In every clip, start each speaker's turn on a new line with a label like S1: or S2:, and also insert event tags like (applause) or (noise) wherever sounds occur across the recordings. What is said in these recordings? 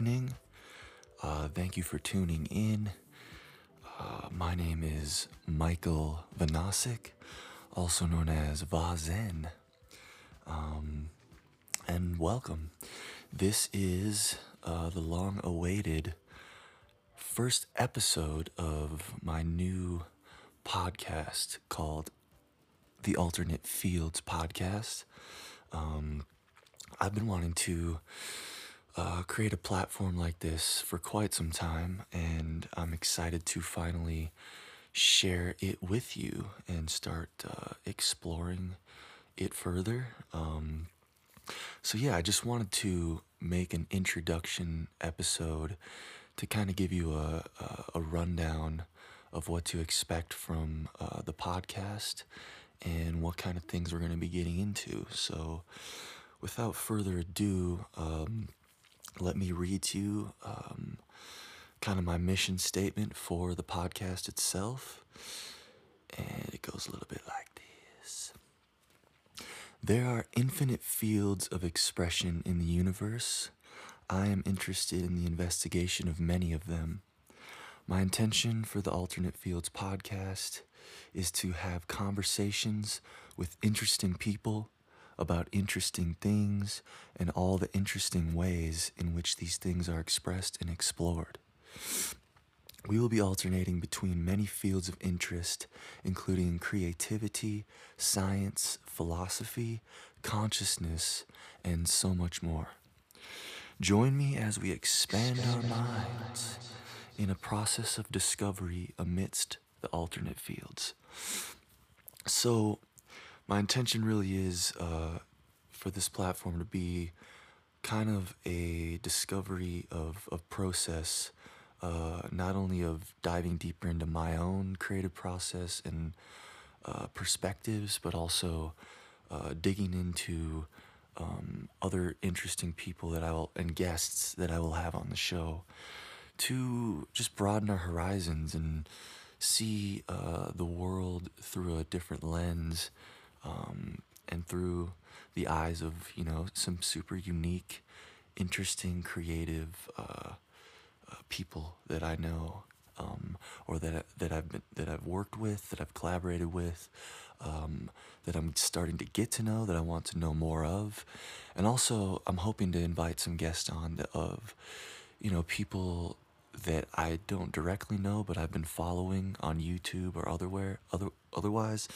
S1: evening. Uh, thank you for tuning in. Uh, my name is Michael Vanasik, also known as Vazen. Um, and welcome. This is uh, the long awaited first episode of my new podcast called the Alternate Fields Podcast. Um, I've been wanting to uh, create a platform like this for quite some time, and I'm excited to finally share it with you and start uh, exploring it further. Um, so, yeah, I just wanted to make an introduction episode to kind of give you a, a, a, rundown of what to expect from uh, the podcast and what kind of things we're going to be getting into. So, without further ado, um, let me read to you um, kind of my mission statement for the podcast itself. And it goes a little bit like this There are infinite fields of expression in the universe. I am interested in the investigation of many of them. My intention for the Alternate Fields podcast is to have conversations with interesting people about interesting things and all the interesting ways in which these things are expressed and explored. We will be alternating between many fields of interest, including creativity, science, philosophy, consciousness, and so much more. Join me as we expand our minds in a process of discovery amidst the alternate fields. So, my intention really is uh, for this platform to be kind of a discovery of, of process, uh, not only of diving deeper into my own creative process and uh, perspectives, but also uh, digging into um, other interesting people that I will and guests that I will have on the show to just broaden our horizons and see uh, the world through a different lens um, and through the eyes of you know some super unique, interesting, creative uh, uh, people that I know, um, or that that I've been, that I've worked with, that I've collaborated with, um, that I'm starting to get to know, that I want to know more of, and also I'm hoping to invite some guests on of, you know, people that I don't directly know, but I've been following on YouTube or otherwhere, other otherwise,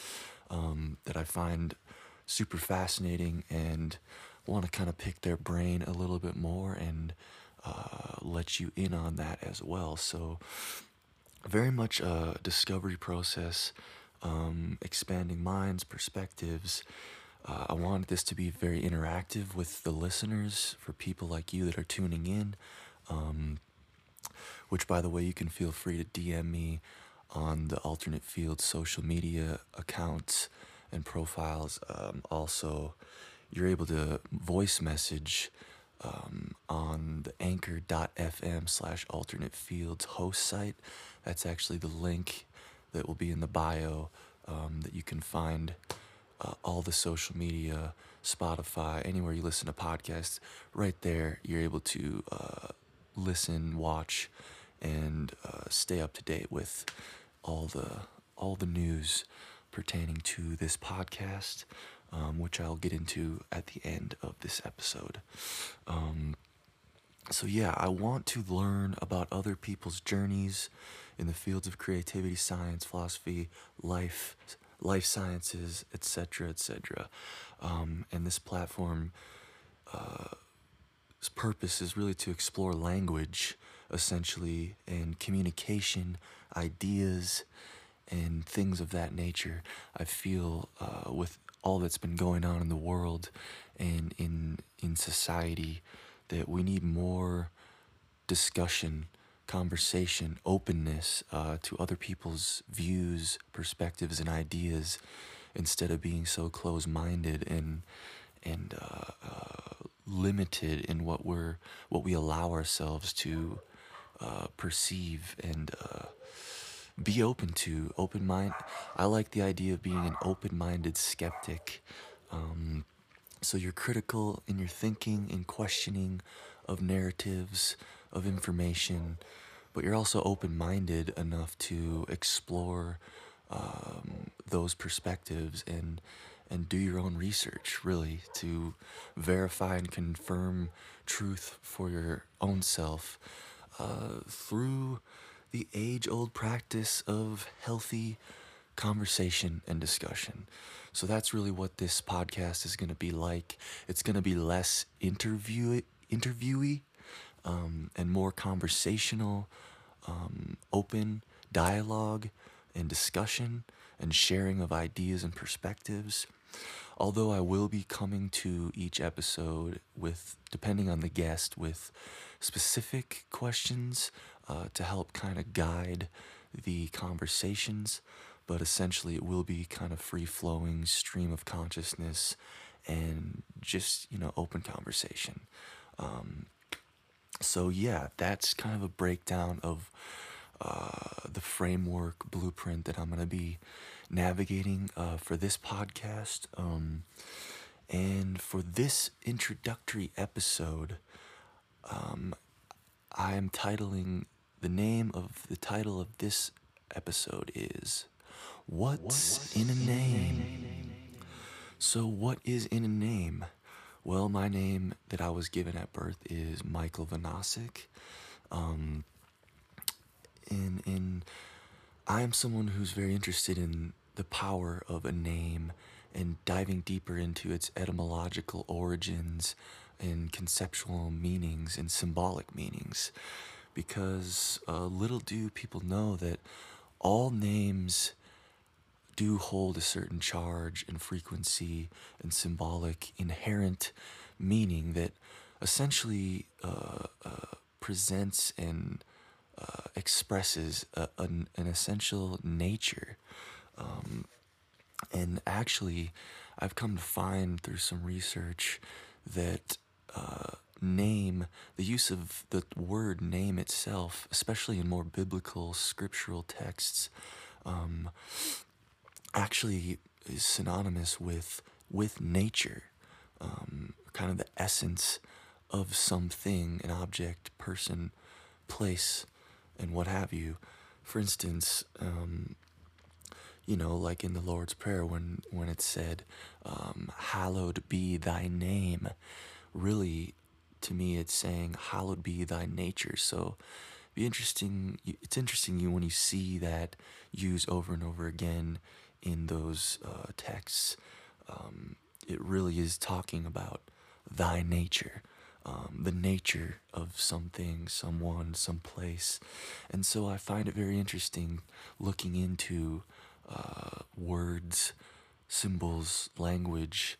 S1: um, that I find super fascinating and want to kind of pick their brain a little bit more and uh, let you in on that as well. So, very much a discovery process, um, expanding minds, perspectives. Uh, I wanted this to be very interactive with the listeners for people like you that are tuning in. Um, which, by the way, you can feel free to DM me on the alternate field social media accounts and profiles. Um, also, you're able to voice message um, on the anchor.fm slash alternate fields host site. That's actually the link that will be in the bio um, that you can find uh, all the social media, Spotify, anywhere you listen to podcasts. Right there, you're able to uh, listen, watch, and uh, stay up to date with all the all the news pertaining to this podcast, um, which I'll get into at the end of this episode. Um, so yeah, I want to learn about other people's journeys in the fields of creativity, science, philosophy, life, life sciences, etc., etc. Um, and this platform. Uh, purpose is really to explore language essentially and communication ideas and things of that nature i feel uh, with all that's been going on in the world and in in society that we need more discussion conversation openness uh, to other people's views perspectives and ideas instead of being so close-minded and and uh, uh limited in what we're what we allow ourselves to uh, perceive and uh, be open to open mind. I like the idea of being an open-minded skeptic. Um, so you're critical in your thinking and questioning of narratives, of information, but you're also open minded enough to explore um, those perspectives and and do your own research really to verify and confirm truth for your own self uh, through the age old practice of healthy conversation and discussion. So that's really what this podcast is going to be like. It's going to be less interview interviewee um, and more conversational, um, open dialogue and discussion and sharing of ideas and perspectives. Although I will be coming to each episode with, depending on the guest, with specific questions uh, to help kind of guide the conversations, but essentially it will be kind of free flowing stream of consciousness and just, you know, open conversation. Um, so, yeah, that's kind of a breakdown of uh, the framework blueprint that I'm going to be navigating uh, for this podcast. Um, and for this introductory episode, um, I'm titling the name of the title of this episode is What's, What's in a Name? So, what is in a name? Well, my name that I was given at birth is Michael Vanasik. Um, and, and I am someone who's very interested in the power of a name and diving deeper into its etymological origins and conceptual meanings and symbolic meanings. Because uh, little do people know that all names do hold a certain charge and frequency and symbolic inherent meaning that essentially uh, uh, presents and uh, expresses a, an, an, essential nature. Um, and actually, I've come to find through some research that uh, name, the use of the word name itself, especially in more biblical scriptural texts, um, actually is synonymous with with nature, um, kind of the essence of something, an object, person, place, and what have you. For instance, um, you know, like in the Lord's Prayer when when it said, um, "Hallowed be Thy name," really, to me, it's saying, "Hallowed be Thy nature." So, be interesting. It's interesting you when you see that used over and over again in those uh, texts, um, it really is talking about thy nature, um, the nature of something, someone, some place. And so I find it very interesting looking into uh, words, symbols, language,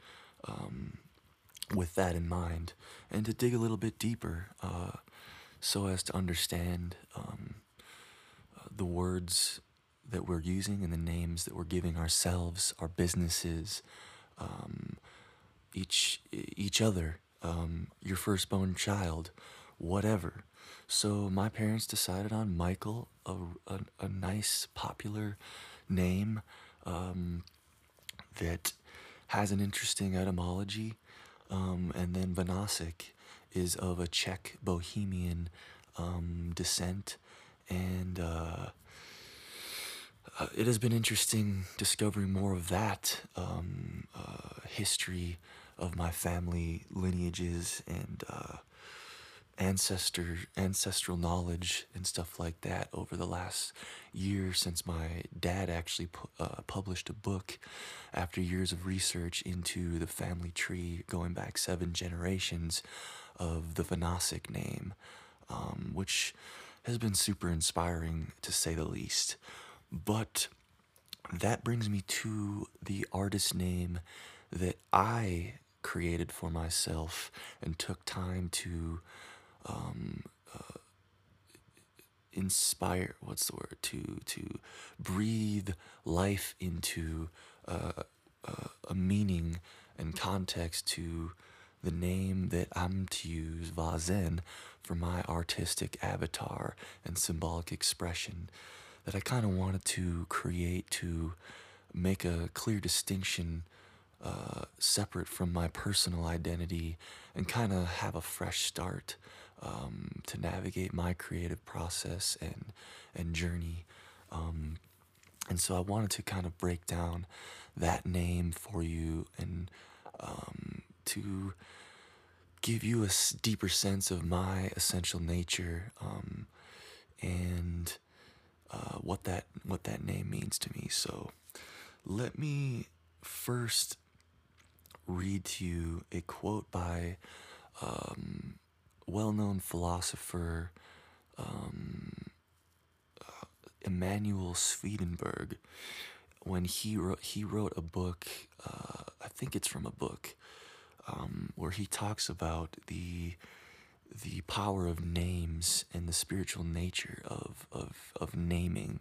S1: um, with that in mind, and to dig a little bit deeper uh, so as to understand um, the words that we're using and the names that we're giving ourselves, our businesses, um, each each other, um, your firstborn child, whatever. So my parents decided on Michael, a, a, a nice popular name um, that has an interesting etymology, um, and then Vanasik is of a Czech Bohemian um, descent, and uh, uh, it has been interesting discovering more of that um, uh, history of my family lineages and uh, ancestor ancestral knowledge and stuff like that over the last year since my dad actually pu- uh, published a book after years of research into the family tree going back seven generations of the Vanasik name, um, which has been super inspiring to say the least. But that brings me to the artist name that I created for myself and took time to um, uh, inspire. What's the word? To to breathe life into uh, uh, a meaning and context to the name that I'm to use, Vazen, for my artistic avatar and symbolic expression that I kind of wanted to create to make a clear distinction uh, separate from my personal identity and kind of have a fresh start um, to navigate my creative process and and journey. Um, and so I wanted to kind of break down that name for you and um, to give you a deeper sense of my essential nature um, and uh, what that what that name means to me. So let me first read to you a quote by um, well-known philosopher um, uh, Emanuel Swedenborg when he wrote he wrote a book. Uh, I think it's from a book um, where he talks about the the power of names and the spiritual nature of of of naming.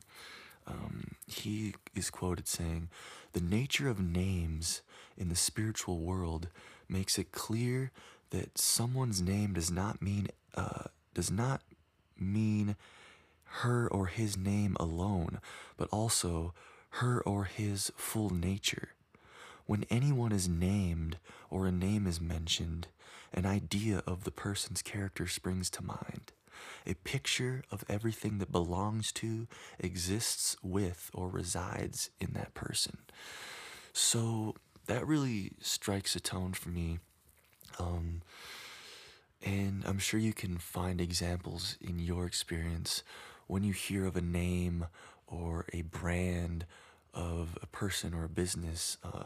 S1: Um, he is quoted saying, "The nature of names in the spiritual world makes it clear that someone's name does not mean uh, does not mean her or his name alone, but also her or his full nature. When anyone is named or a name is mentioned, an idea of the person's character springs to mind. A picture of everything that belongs to, exists with, or resides in that person. So that really strikes a tone for me. Um, and I'm sure you can find examples in your experience when you hear of a name or a brand of a person or a business. Uh,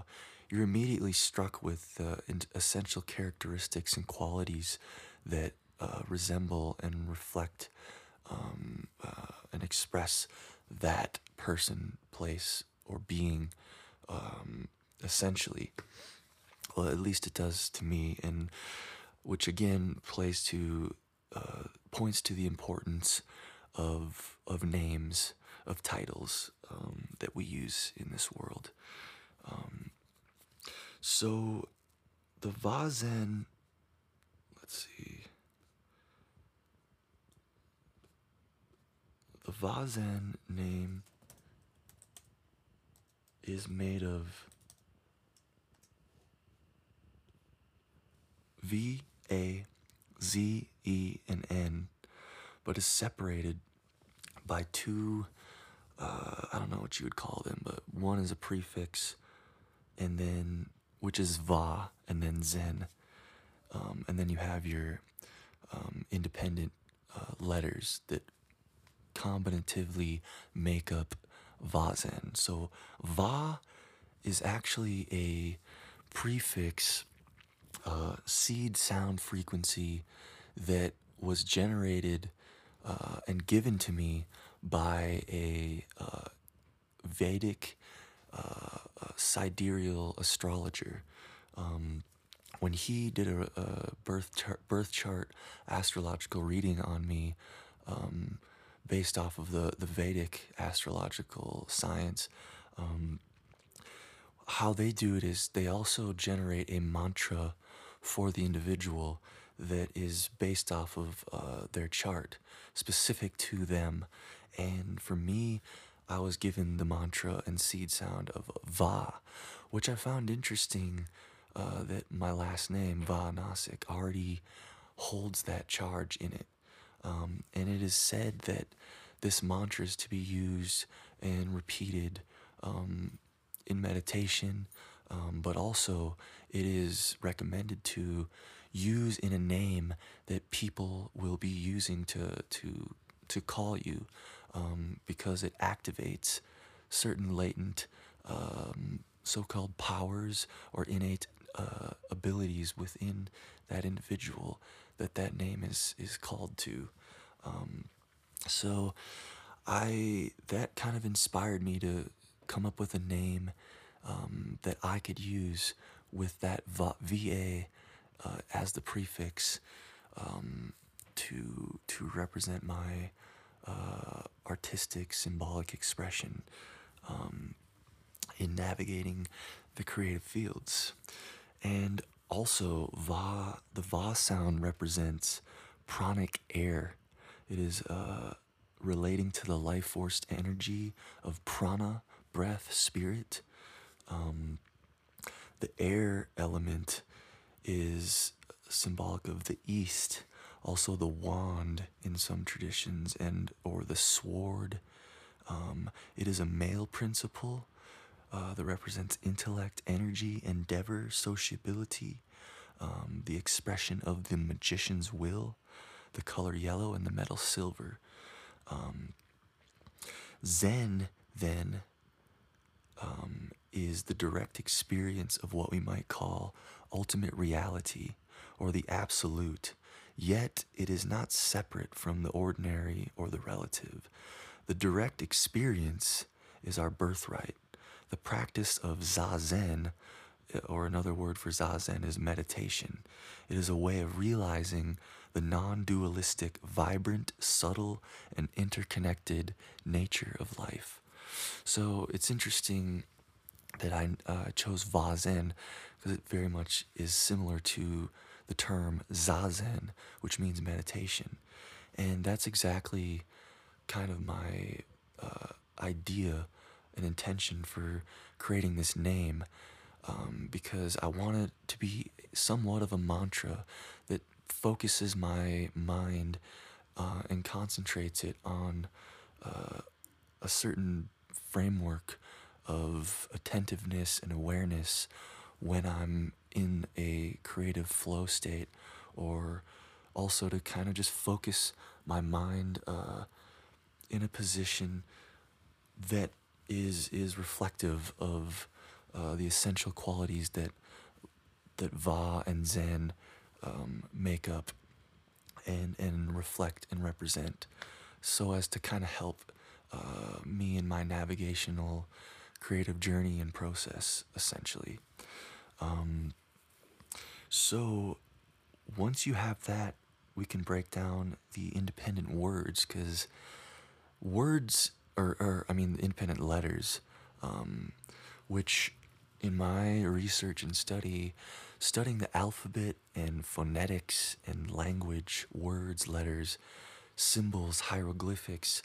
S1: you're immediately struck with the essential characteristics and qualities that uh, resemble and reflect um, uh, and express that person, place, or being um, essentially. Well, at least it does to me, and which again plays to uh, points to the importance of of names, of titles um, that we use in this world. Um, so the Vazen, let's see. The Vazen name is made of V A Z E and N, but is separated by two. Uh, I don't know what you would call them, but one is a prefix, and then which is va, and then zen, um, and then you have your um, independent uh, letters that combinatively make up vazen. So va is actually a prefix seed sound frequency that was generated uh, and given to me by a uh, Vedic uh, sidereal astrologer. Um, when he did a, a birth chart, birth chart astrological reading on me, um, based off of the the Vedic astrological science, um, how they do it is they also generate a mantra for the individual that is based off of uh, their chart, specific to them. And for me, I was given the mantra and seed sound of Va, which I found interesting uh, that my last name, Va Nasik, already holds that charge in it. Um, and it is said that this mantra is to be used and repeated um, in meditation, um, but also it is recommended to use in a name that people will be using to to to call you um, because it activates certain latent um, so-called powers or innate uh, abilities within that individual that that name is is called to. Um, so I that kind of inspired me to come up with a name um, that I could use with that VA uh, as the prefix um, to to represent my uh, artistic symbolic expression um, in navigating the creative fields, and also va the va sound represents pranic air. It is uh, relating to the life force energy of prana, breath, spirit. Um, the air element is symbolic of the east, also the wand in some traditions, and or the sword. Um, it is a male principle uh, that represents intellect, energy, endeavor, sociability, um, the expression of the magician's will, the color yellow, and the metal silver. Um, Zen then um, is the direct experience of what we might call ultimate reality or the absolute, yet it is not separate from the ordinary or the relative. The direct experience is our birthright. The practice of zazen, eh, or another word for zazen, is meditation. It is a way of realizing the non dualistic, vibrant, subtle, and interconnected nature of life. So it's interesting that I uh, chose Vazen because it very much is similar to the term Zazen, which means meditation. And that's exactly kind of my uh, idea and intention for creating this name um, because I want it to be somewhat of a mantra that focuses my mind uh, and concentrates it on uh, a certain framework of attentiveness and awareness when I'm in a creative flow state, or also to kind of just focus my mind uh, in a position that is is reflective of uh, the essential qualities that that Va and Zen um, make up and and reflect and represent, so as to kind of help uh, me in my navigational creative journey and process, essentially. Um, so once you have that, we can break down the independent words because words, or, or I mean, independent letters, um, which in my research and study, studying the alphabet and phonetics and language, words, letters, symbols, hieroglyphics,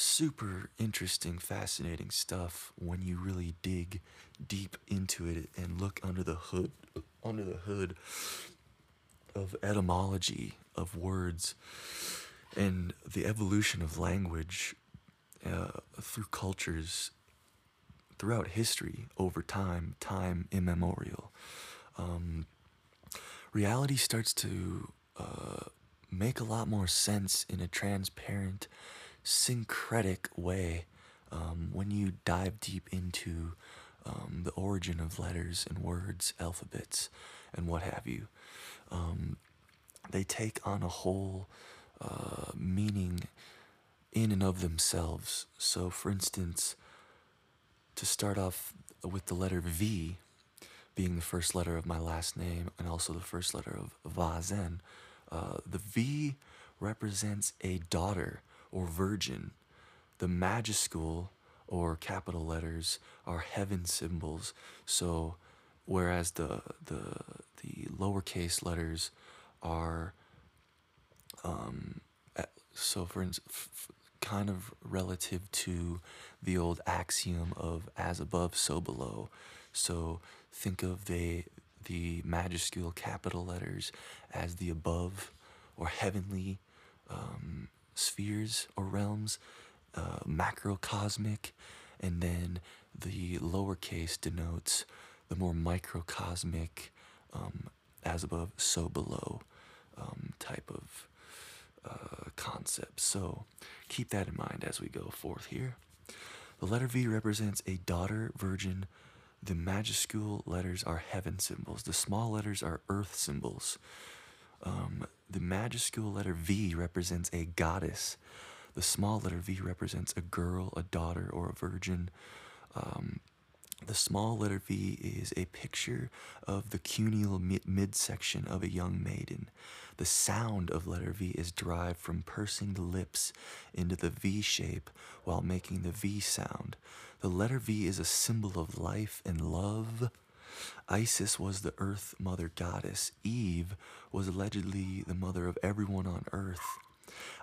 S1: super interesting, fascinating stuff when you really dig deep into it and look under the hood, under the hood of etymology of words and the evolution of language uh, through cultures throughout history over time, time immemorial. Um, reality starts to uh, make a lot more sense in a transparent, syncretic way um, when you dive deep into um, the origin of letters and words, alphabets, and what have you. Um, they take on a whole uh, meaning in and of themselves. So, for instance, to start off with the letter V being the first letter of my last name and also the first letter of Vazen, uh, the V represents a daughter or virgin. The majuscule or capital letters are heaven symbols. So, whereas the the the lowercase letters are um, so for kind of relative to the old axiom of as above so below. So think of the the majuscule capital letters as the above or heavenly um, spheres or realms, uh, macrocosmic, and then the lowercase denotes the more microcosmic, um, as above, so below um, type of uh, concept. So keep that in mind as we go forth here. The letter V represents a daughter virgin. The majuscule letters are heaven symbols. The small letters are earth symbols. Um, the majuscule letter V represents a goddess. The small letter V represents a girl, a daughter, or a virgin. Um, the small letter V is a picture of the cuneal midsection of a young maiden. The sound of letter V is derived from pursing the lips into the V shape while making the V sound. The letter V is a symbol of life and love. Isis was the earth mother goddess. Eve was allegedly the mother of everyone on earth.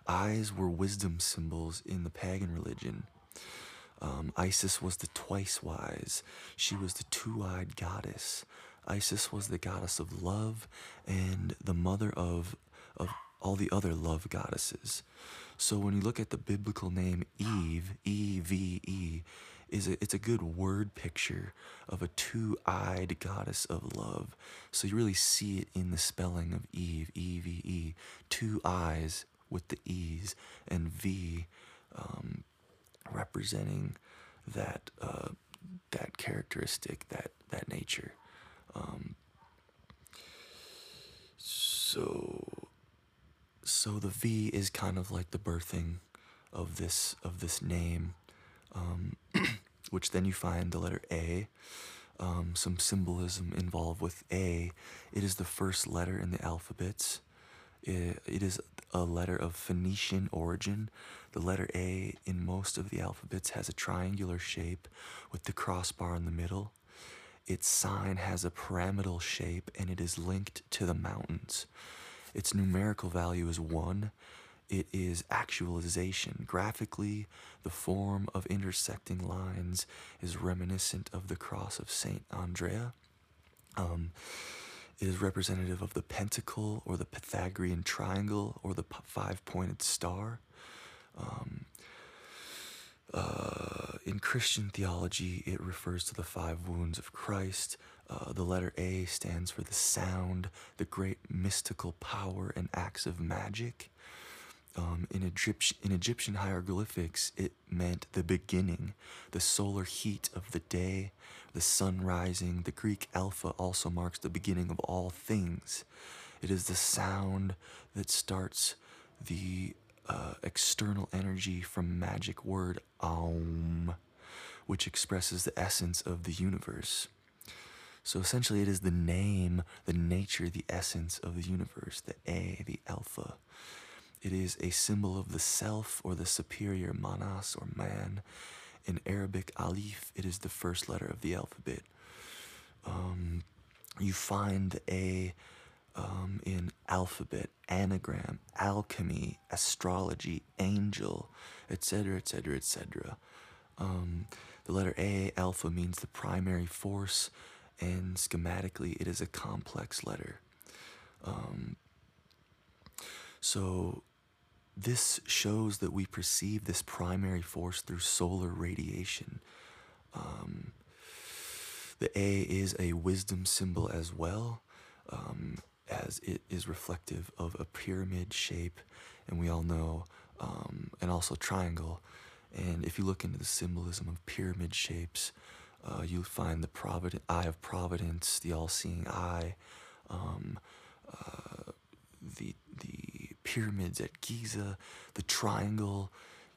S1: Eyes were wisdom symbols in the pagan religion. Um, Isis was the twice wise. She was the two eyed goddess. Isis was the goddess of love and the mother of, of all the other love goddesses. So when you look at the biblical name Eve, E V E, is a, it's a good word picture of a two-eyed goddess of love. So you really see it in the spelling of Eve, E V E, two eyes with the E's and V um, representing that uh, that characteristic, that that nature. Um, so so the V is kind of like the birthing of this of this name, um, (clears throat) which then you find the letter A. Um, some symbolism involved with A. It is the first letter in the alphabets. It, it is a letter of Phoenician origin. The letter A in most of the alphabets has a triangular shape with the crossbar in the middle. Its sign has a pyramidal shape and it is linked to the mountains. Its numerical value is 1. It is actualization. Graphically, the form of intersecting lines is reminiscent of the cross of Saint Andrea. Um, it is representative of the pentacle or the Pythagorean triangle or the five pointed star. Um, uh, in Christian theology, it refers to the five wounds of Christ. Uh, the letter A stands for the sound, the great mystical power and acts of magic. Um, in, Egypt, in Egyptian hieroglyphics, it meant the beginning, the solar heat of the day, the sun rising. The Greek alpha also marks the beginning of all things. It is the sound that starts the uh, external energy from magic word Aum, which expresses the essence of the universe. So essentially, it is the name, the nature, the essence of the universe, the A, the Alpha. It is a symbol of the self or the superior manas or man. In Arabic, alif, it is the first letter of the alphabet. Um, you find A um, in alphabet, anagram, alchemy, astrology, angel, etc., etc., etc. The letter A, alpha, means the primary force, and schematically, it is a complex letter. Um, so, this shows that we perceive this primary force through solar radiation. Um, the A is a wisdom symbol as well, um, as it is reflective of a pyramid shape, and we all know, um, and also triangle. And if you look into the symbolism of pyramid shapes, uh, you'll find the provident eye of providence, the all-seeing eye, um, uh, the the pyramids at Giza, the triangle.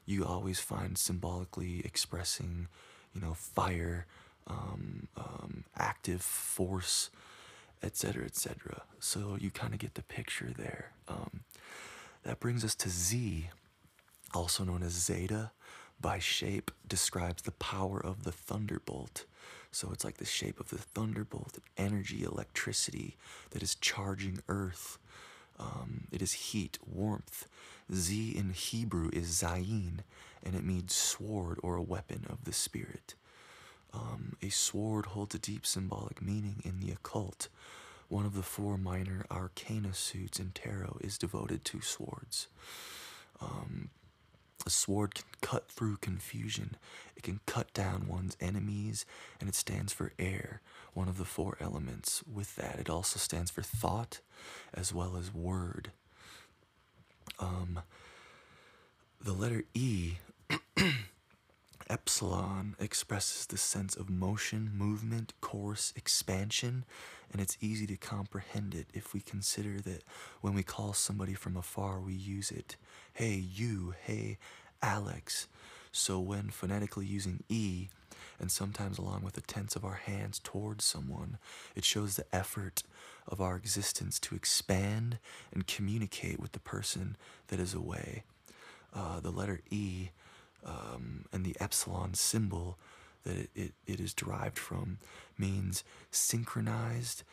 S1: You always find symbolically expressing, you know, fire, um, um, active force, etc., etc. So you kind of get the picture there. Um, that brings us to Z, also known as Zeta, by shape describes the power of the thunderbolt. So it's like the shape of the thunderbolt, energy, electricity that is charging Earth. Um, it is heat, warmth. Z in Hebrew is Zayin, and it means sword or a weapon of the spirit. Um, a sword holds a deep symbolic meaning in the occult. One of the four minor arcana suits in tarot is devoted to swords. Um, a sword can cut through confusion. It can cut down one's enemies, and it stands for air, one of the four elements. With that, it also stands for thought as well as word. Um, the letter E, (clears throat) epsilon, expresses the sense of motion, movement, course, expansion, and it's easy to comprehend it if we consider that when we call somebody from afar, we use it. Hey, you, hey, Alex. So when phonetically using E, and sometimes along with the tense of our hands towards someone, it shows the effort of our existence to expand and communicate with the person that is away. Uh, the letter E um, and the epsilon symbol that it, it, it is derived from means synchronized,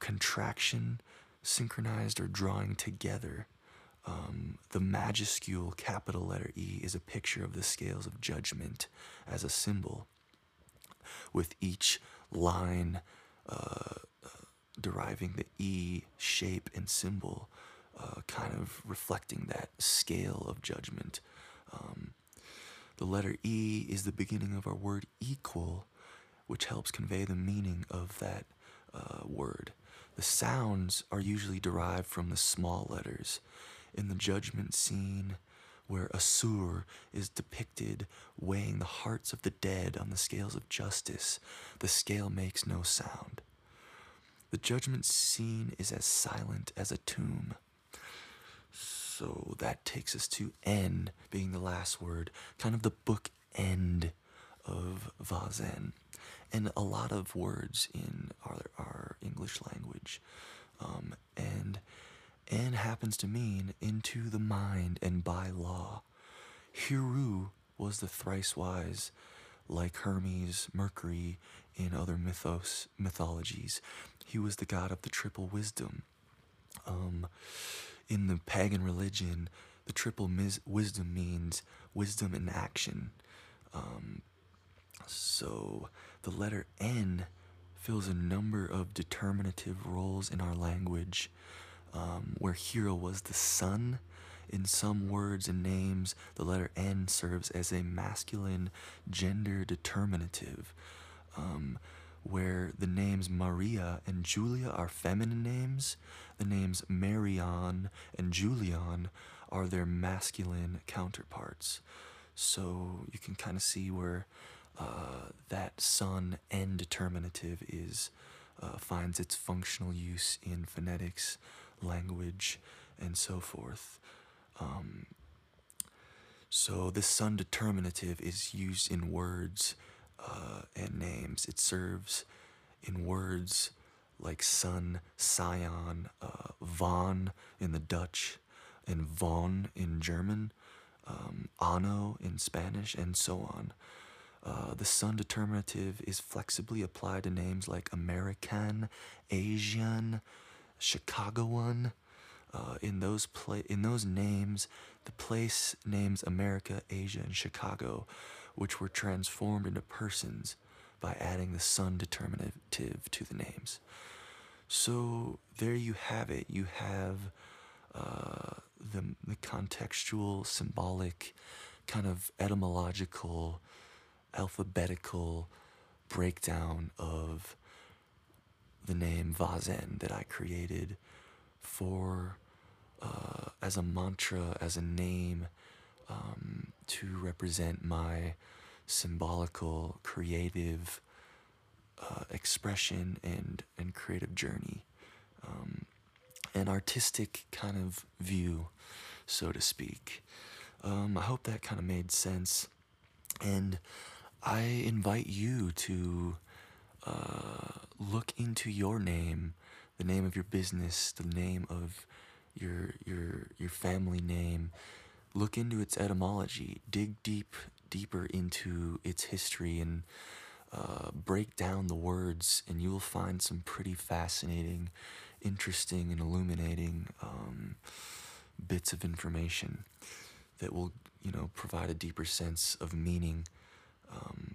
S1: contraction, synchronized or drawing together. Um, the majuscule capital letter E is a picture of the scales of judgment as a symbol, with each line uh, uh, deriving the E shape and symbol, uh, kind of reflecting that scale of judgment. Um, the letter E is the beginning of our word equal, which helps convey the meaning of that uh, word. The sounds are usually derived from the small letters. In the judgment scene, where Asur is depicted weighing the hearts of the dead on the scales of justice, the scale makes no sound. The judgment scene is as silent as a tomb. So that takes us to N being the last word, kind of the book end of Vazen. And a lot of words in our, our English language. Um, and N happens to mean into the mind and by law. Heru was the thrice wise, like Hermes, Mercury in other mythos mythologies. He was the god of the triple wisdom. Um, in the pagan religion, the triple wisdom means wisdom in action. Um, so the letter N fills a number of determinative roles in our language, um, where Heru was the sun. In some words and names, the letter N serves as a masculine gender determinative. Um, where the names Maria and Julia are feminine names, the names Marion and Julian are their masculine counterparts. So you can kind of see where uh, that sun N determinative is uh, finds its functional use in phonetics, language, and so forth. Um, so this sun determinative is used in words uh, and names. It serves in words like sun, scion, uh, von in the Dutch, and von in German, um, anno in Spanish, and so on. Uh, the sun determinative is flexibly applied to names like American, Asian, Chicagoan. Uh, in those pla- in those names, the place names America, Asia, and Chicago which were transformed into persons by adding the sun determinative to the names. So there you have it. You have uh, the, the contextual, symbolic, kind of etymological, alphabetical breakdown of the name Vazen that I created for uh, as a mantra, as a name um, to represent my symbolical, creative uh, expression and, and creative journey. Um, an artistic kind of view, so to speak. Um, I hope that kind of made sense. And I invite you to uh, look into your name, the name of your business, the name of your your your family name, look into its etymology, dig deep, deeper into its history, and uh, break down the words, and you will find some pretty fascinating, interesting, and illuminating um, bits of information that will, you know, provide a deeper sense of meaning um,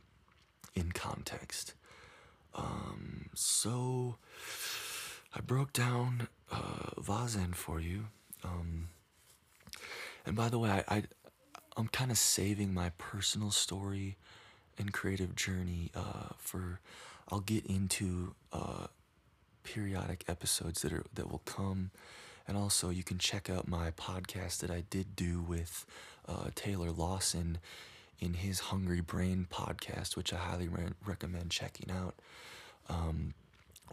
S1: in context. Um, so, I broke down uh, Vazen for you. Um, and by the way, I, I I'm kind of saving my personal story and creative journey uh, for I'll get into uh, periodic episodes that are that will come, and also you can check out my podcast that I did do with uh, Taylor Lawson in his Hungry Brain podcast, which I highly re- recommend checking out. Um,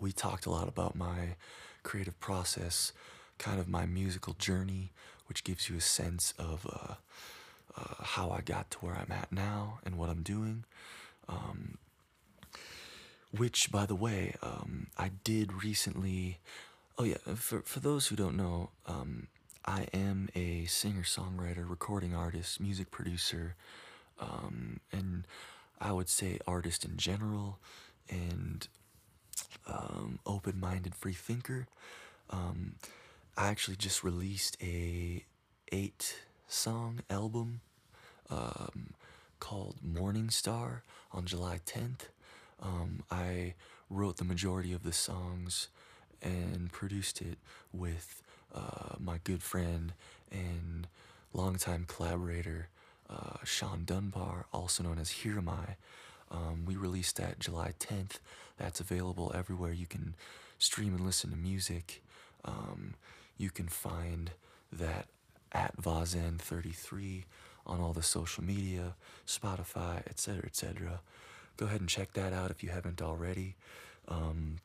S1: we talked a lot about my creative process, kind of my musical journey, which gives you a sense of uh, uh, how I got to where I'm at now and what I'm doing. Um, which, by the way, um, I did recently. Oh, yeah, for, for those who don't know, um, I am a singer songwriter, recording artist, music producer, um, and I would say artist in general, and um, open minded free thinker. Um, I actually just released a eight song album um, called Morning Star on July 10th. Um, I wrote the majority of the songs and produced it with uh, my good friend and longtime collaborator uh, Sean Dunbar, also known as Here Am I. Um, we released that July 10th. That's available everywhere you can stream and listen to music. Um, you can find that at Vazen33 on all the social media, Spotify, etc., etc. Go ahead and check that out if you haven't already. Um,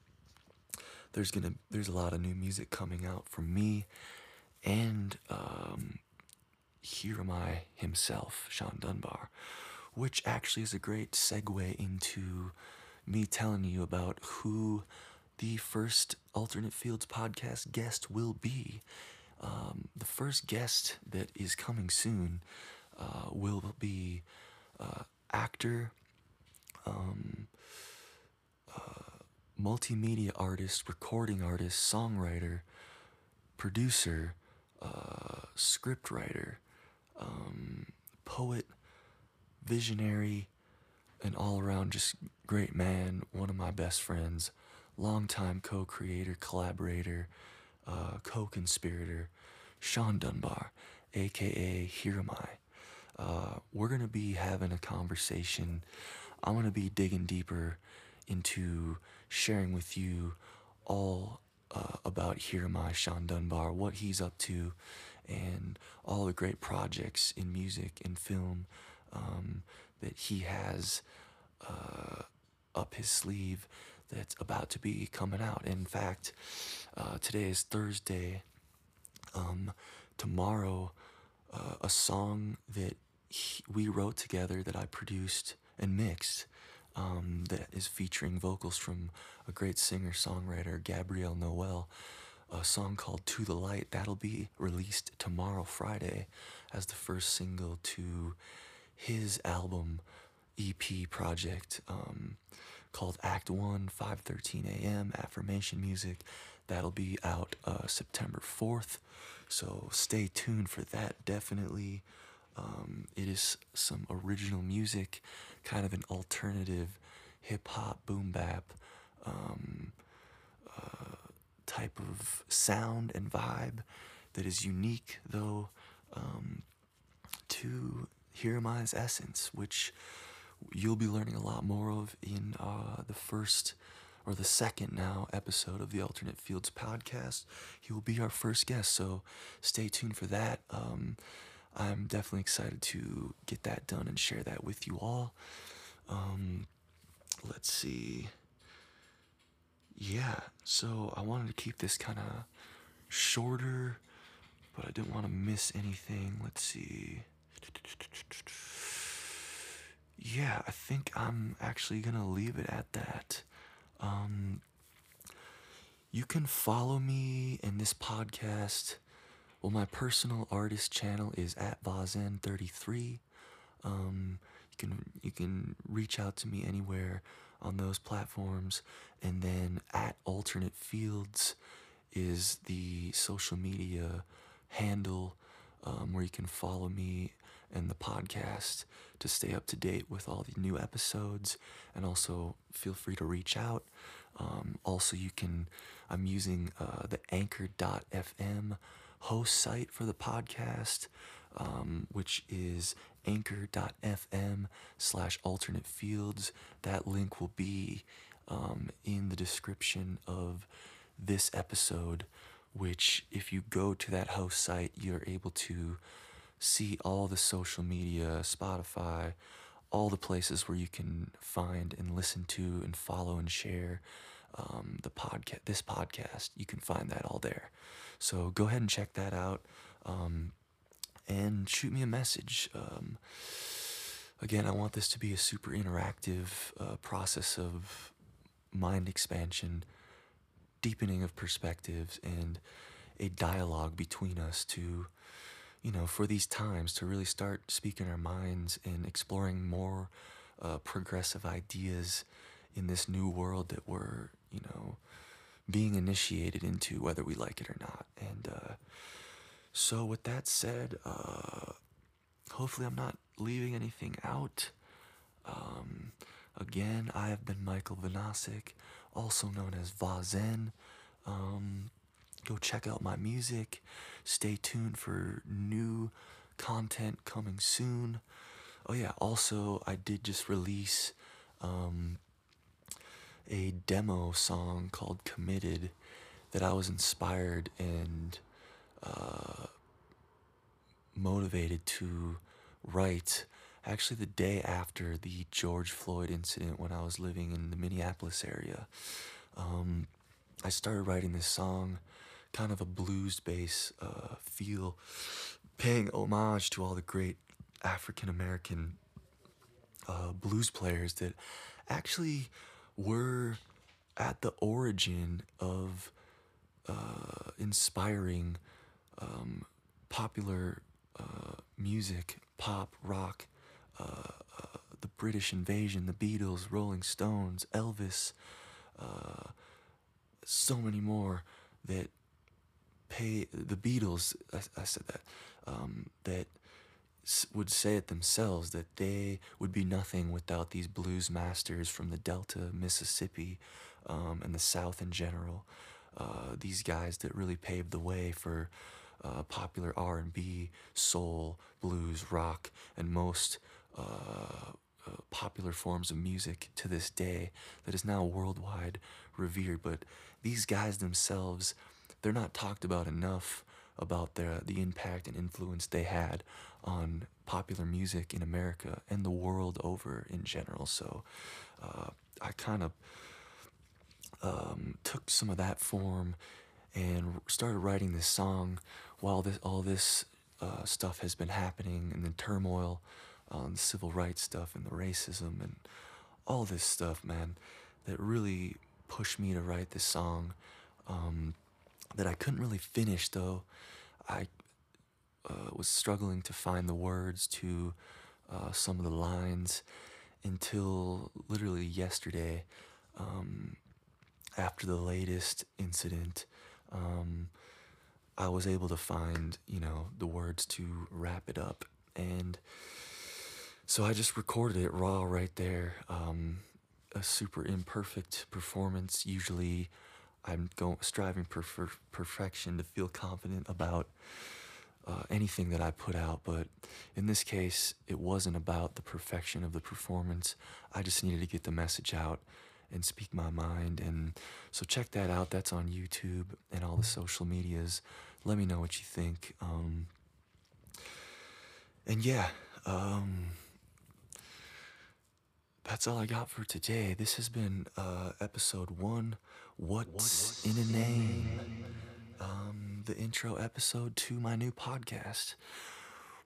S1: there's gonna there's a lot of new music coming out from me and um, here am I himself, Sean Dunbar, which actually is a great segue into me telling you about who the first Alternate Fields podcast guest will be. Um, the first guest that is coming soon uh, will be uh, actor, um, uh, multimedia artist, recording artist, songwriter, producer, uh, script writer, um, poet, visionary, and all around just great man, one of my best friends, longtime co creator, collaborator, uh, co conspirator, Sean Dunbar, aka Here Am I. Uh, we're going to be having a conversation. I'm going to be digging deeper into sharing with you all uh, about Here Am I, Sean Dunbar, what he's up to, and all the great projects in music and film um, that he has uh, up his sleeve that's about to be coming out. In fact, uh, today is Thursday. Um, tomorrow, uh, a song that he, we wrote together that I produced and mixed um, that is featuring vocals from a great singer songwriter, Gabrielle Noel. A song called To the Light that'll be released tomorrow, Friday, as the first single to his album EP project um, called Act One, 5:13 a.m. Affirmation music. That'll be out uh, September 4th, so stay tuned for that. Definitely, um, it is some original music, kind of an alternative hip hop boom bap um, uh, type of sound and vibe that is unique, though, um, to Here Am I's essence, which you'll be learning a lot more of in uh, the first or the second now episode of the Alternate Fields podcast. He will be our first guest, so stay tuned for that. Um, I'm definitely excited to get that done and share that with you all. Um, let's see. Yeah, so I wanted to keep this kind of shorter, but I didn't want to miss anything. Let's see. Yeah, I think I'm actually going to leave it at that. Um, you can follow me in this podcast. Well, my personal artist channel is at Vazen33. Um, you can you can reach out to me anywhere on those platforms, and then at Alternate Fields is the social media handle um, where you can follow me and the podcast to stay up to date with all the new episodes. And also feel free to reach out. Um, also you can i'm using uh, the anchor.fm host site for the podcast um, which is anchor.fm slash alternate fields that link will be um, in the description of this episode which if you go to that host site you're able to see all the social media, Spotify, all the places where you can find and listen to and follow and share um, the podcast. This podcast, you can find that all there. So go ahead and check that out, um, and shoot me a message. Um, again, I want this to be a super interactive uh, process of mind expansion, deepening of perspectives, and a dialogue between us to you know, for these times to really start speaking our minds and exploring more uh, progressive ideas in this new world that we're, you know, being initiated into, whether we like it or not. And uh, So, with that said, uh, hopefully, I'm not leaving anything out. Um, again, I have been Michael Vanasik, also known as Vazen. Um, go check out my music. Stay tuned for new content coming soon. Oh, yeah, also, I did just release um, a demo song called Committed that I was inspired and uh, motivated to write actually the day after the George Floyd incident when I was living in the Minneapolis area. Um, I started writing this song, kind of a blues bass uh, feel, paying homage to all the great African American uh, blues players that actually were at the origin of uh, inspiring um, popular uh, music, pop, rock, uh, uh, the British invasion, the Beatles, Rolling Stones, Elvis, uh, so many more that pay the Beatles. I, I said that um, that would say it themselves that they would be nothing without these blues masters from the Delta, Mississippi, um, and the South in general. Uh, these guys that really paved the way for uh, popular R&B, soul, blues, rock, and most uh, uh, popular forms of music to this day that is now worldwide revered. But these guys themselves, they're not talked about enough about their the impact and influence they had on popular music in America and the world over in general. So uh, I kind of um, took some of that form and started writing this song while this all this uh, stuff has been happening and the turmoil on the civil rights stuff and the racism and all this stuff, man, that really pushed me to write this song. Um, that I couldn't really finish though. I uh, was struggling to find the words to uh, some of the lines until literally yesterday, um, after the latest incident. Um, I was able to find, you know, the words to wrap it up. And so I just recorded it raw right there. Um, a super imperfect performance. Usually I'm going, striving for perfection to feel confident about uh, anything that I put out. But in this case, it wasn't about the perfection of the performance. I just needed to get the message out and speak my mind. And so check that out. That's on YouTube and all the social medias. Let me know what you think. Um, and yeah, um, that's all I got for today. This has been uh, episode one. What's, What's in a name? Um, the intro episode to my new podcast.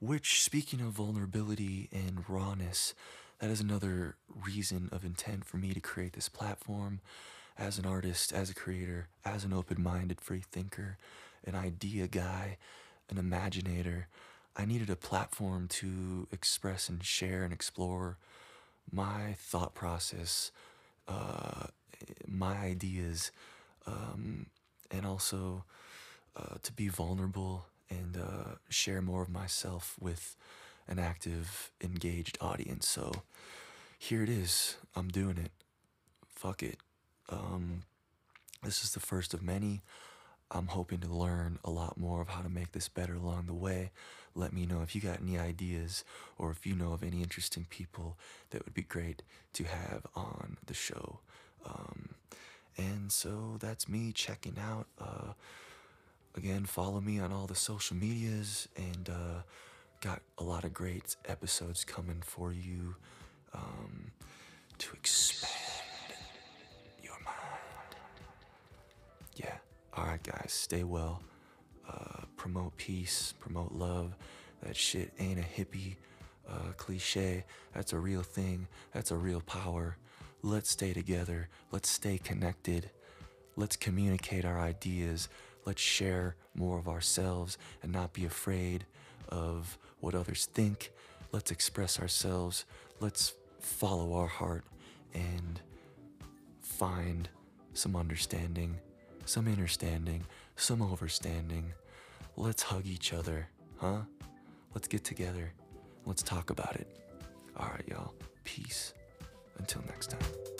S1: Which, speaking of vulnerability and rawness, that is another reason of intent for me to create this platform as an artist, as a creator, as an open minded free thinker, an idea guy, an imaginator. I needed a platform to express and share and explore my thought process, uh, my ideas, um, and also uh, to be vulnerable and uh, share more of myself with an active, engaged audience. So here it is. I'm doing it. Fuck it. Um, this is the first of many. I'm hoping to learn a lot more of how to make this better along the way. Let me know if you got any ideas or if you know of any interesting people that would be great to have on the show. Um, and so that's me checking out. Uh, again, follow me on all the social medias and uh, got a lot of great episodes coming for you um, to expand your mind. Yeah. All right, guys, stay well. Uh, promote peace, promote love. That shit ain't a hippie uh, cliche. That's a real thing. That's a real power. Let's stay together. Let's stay connected. Let's communicate our ideas. Let's share more of ourselves and not be afraid of what others think. Let's express ourselves. Let's follow our heart and find some understanding, some understanding, some overstanding. let's hug each other, huh? Let's get together. Let's talk about it. All right, y'all. Peace. Until next time.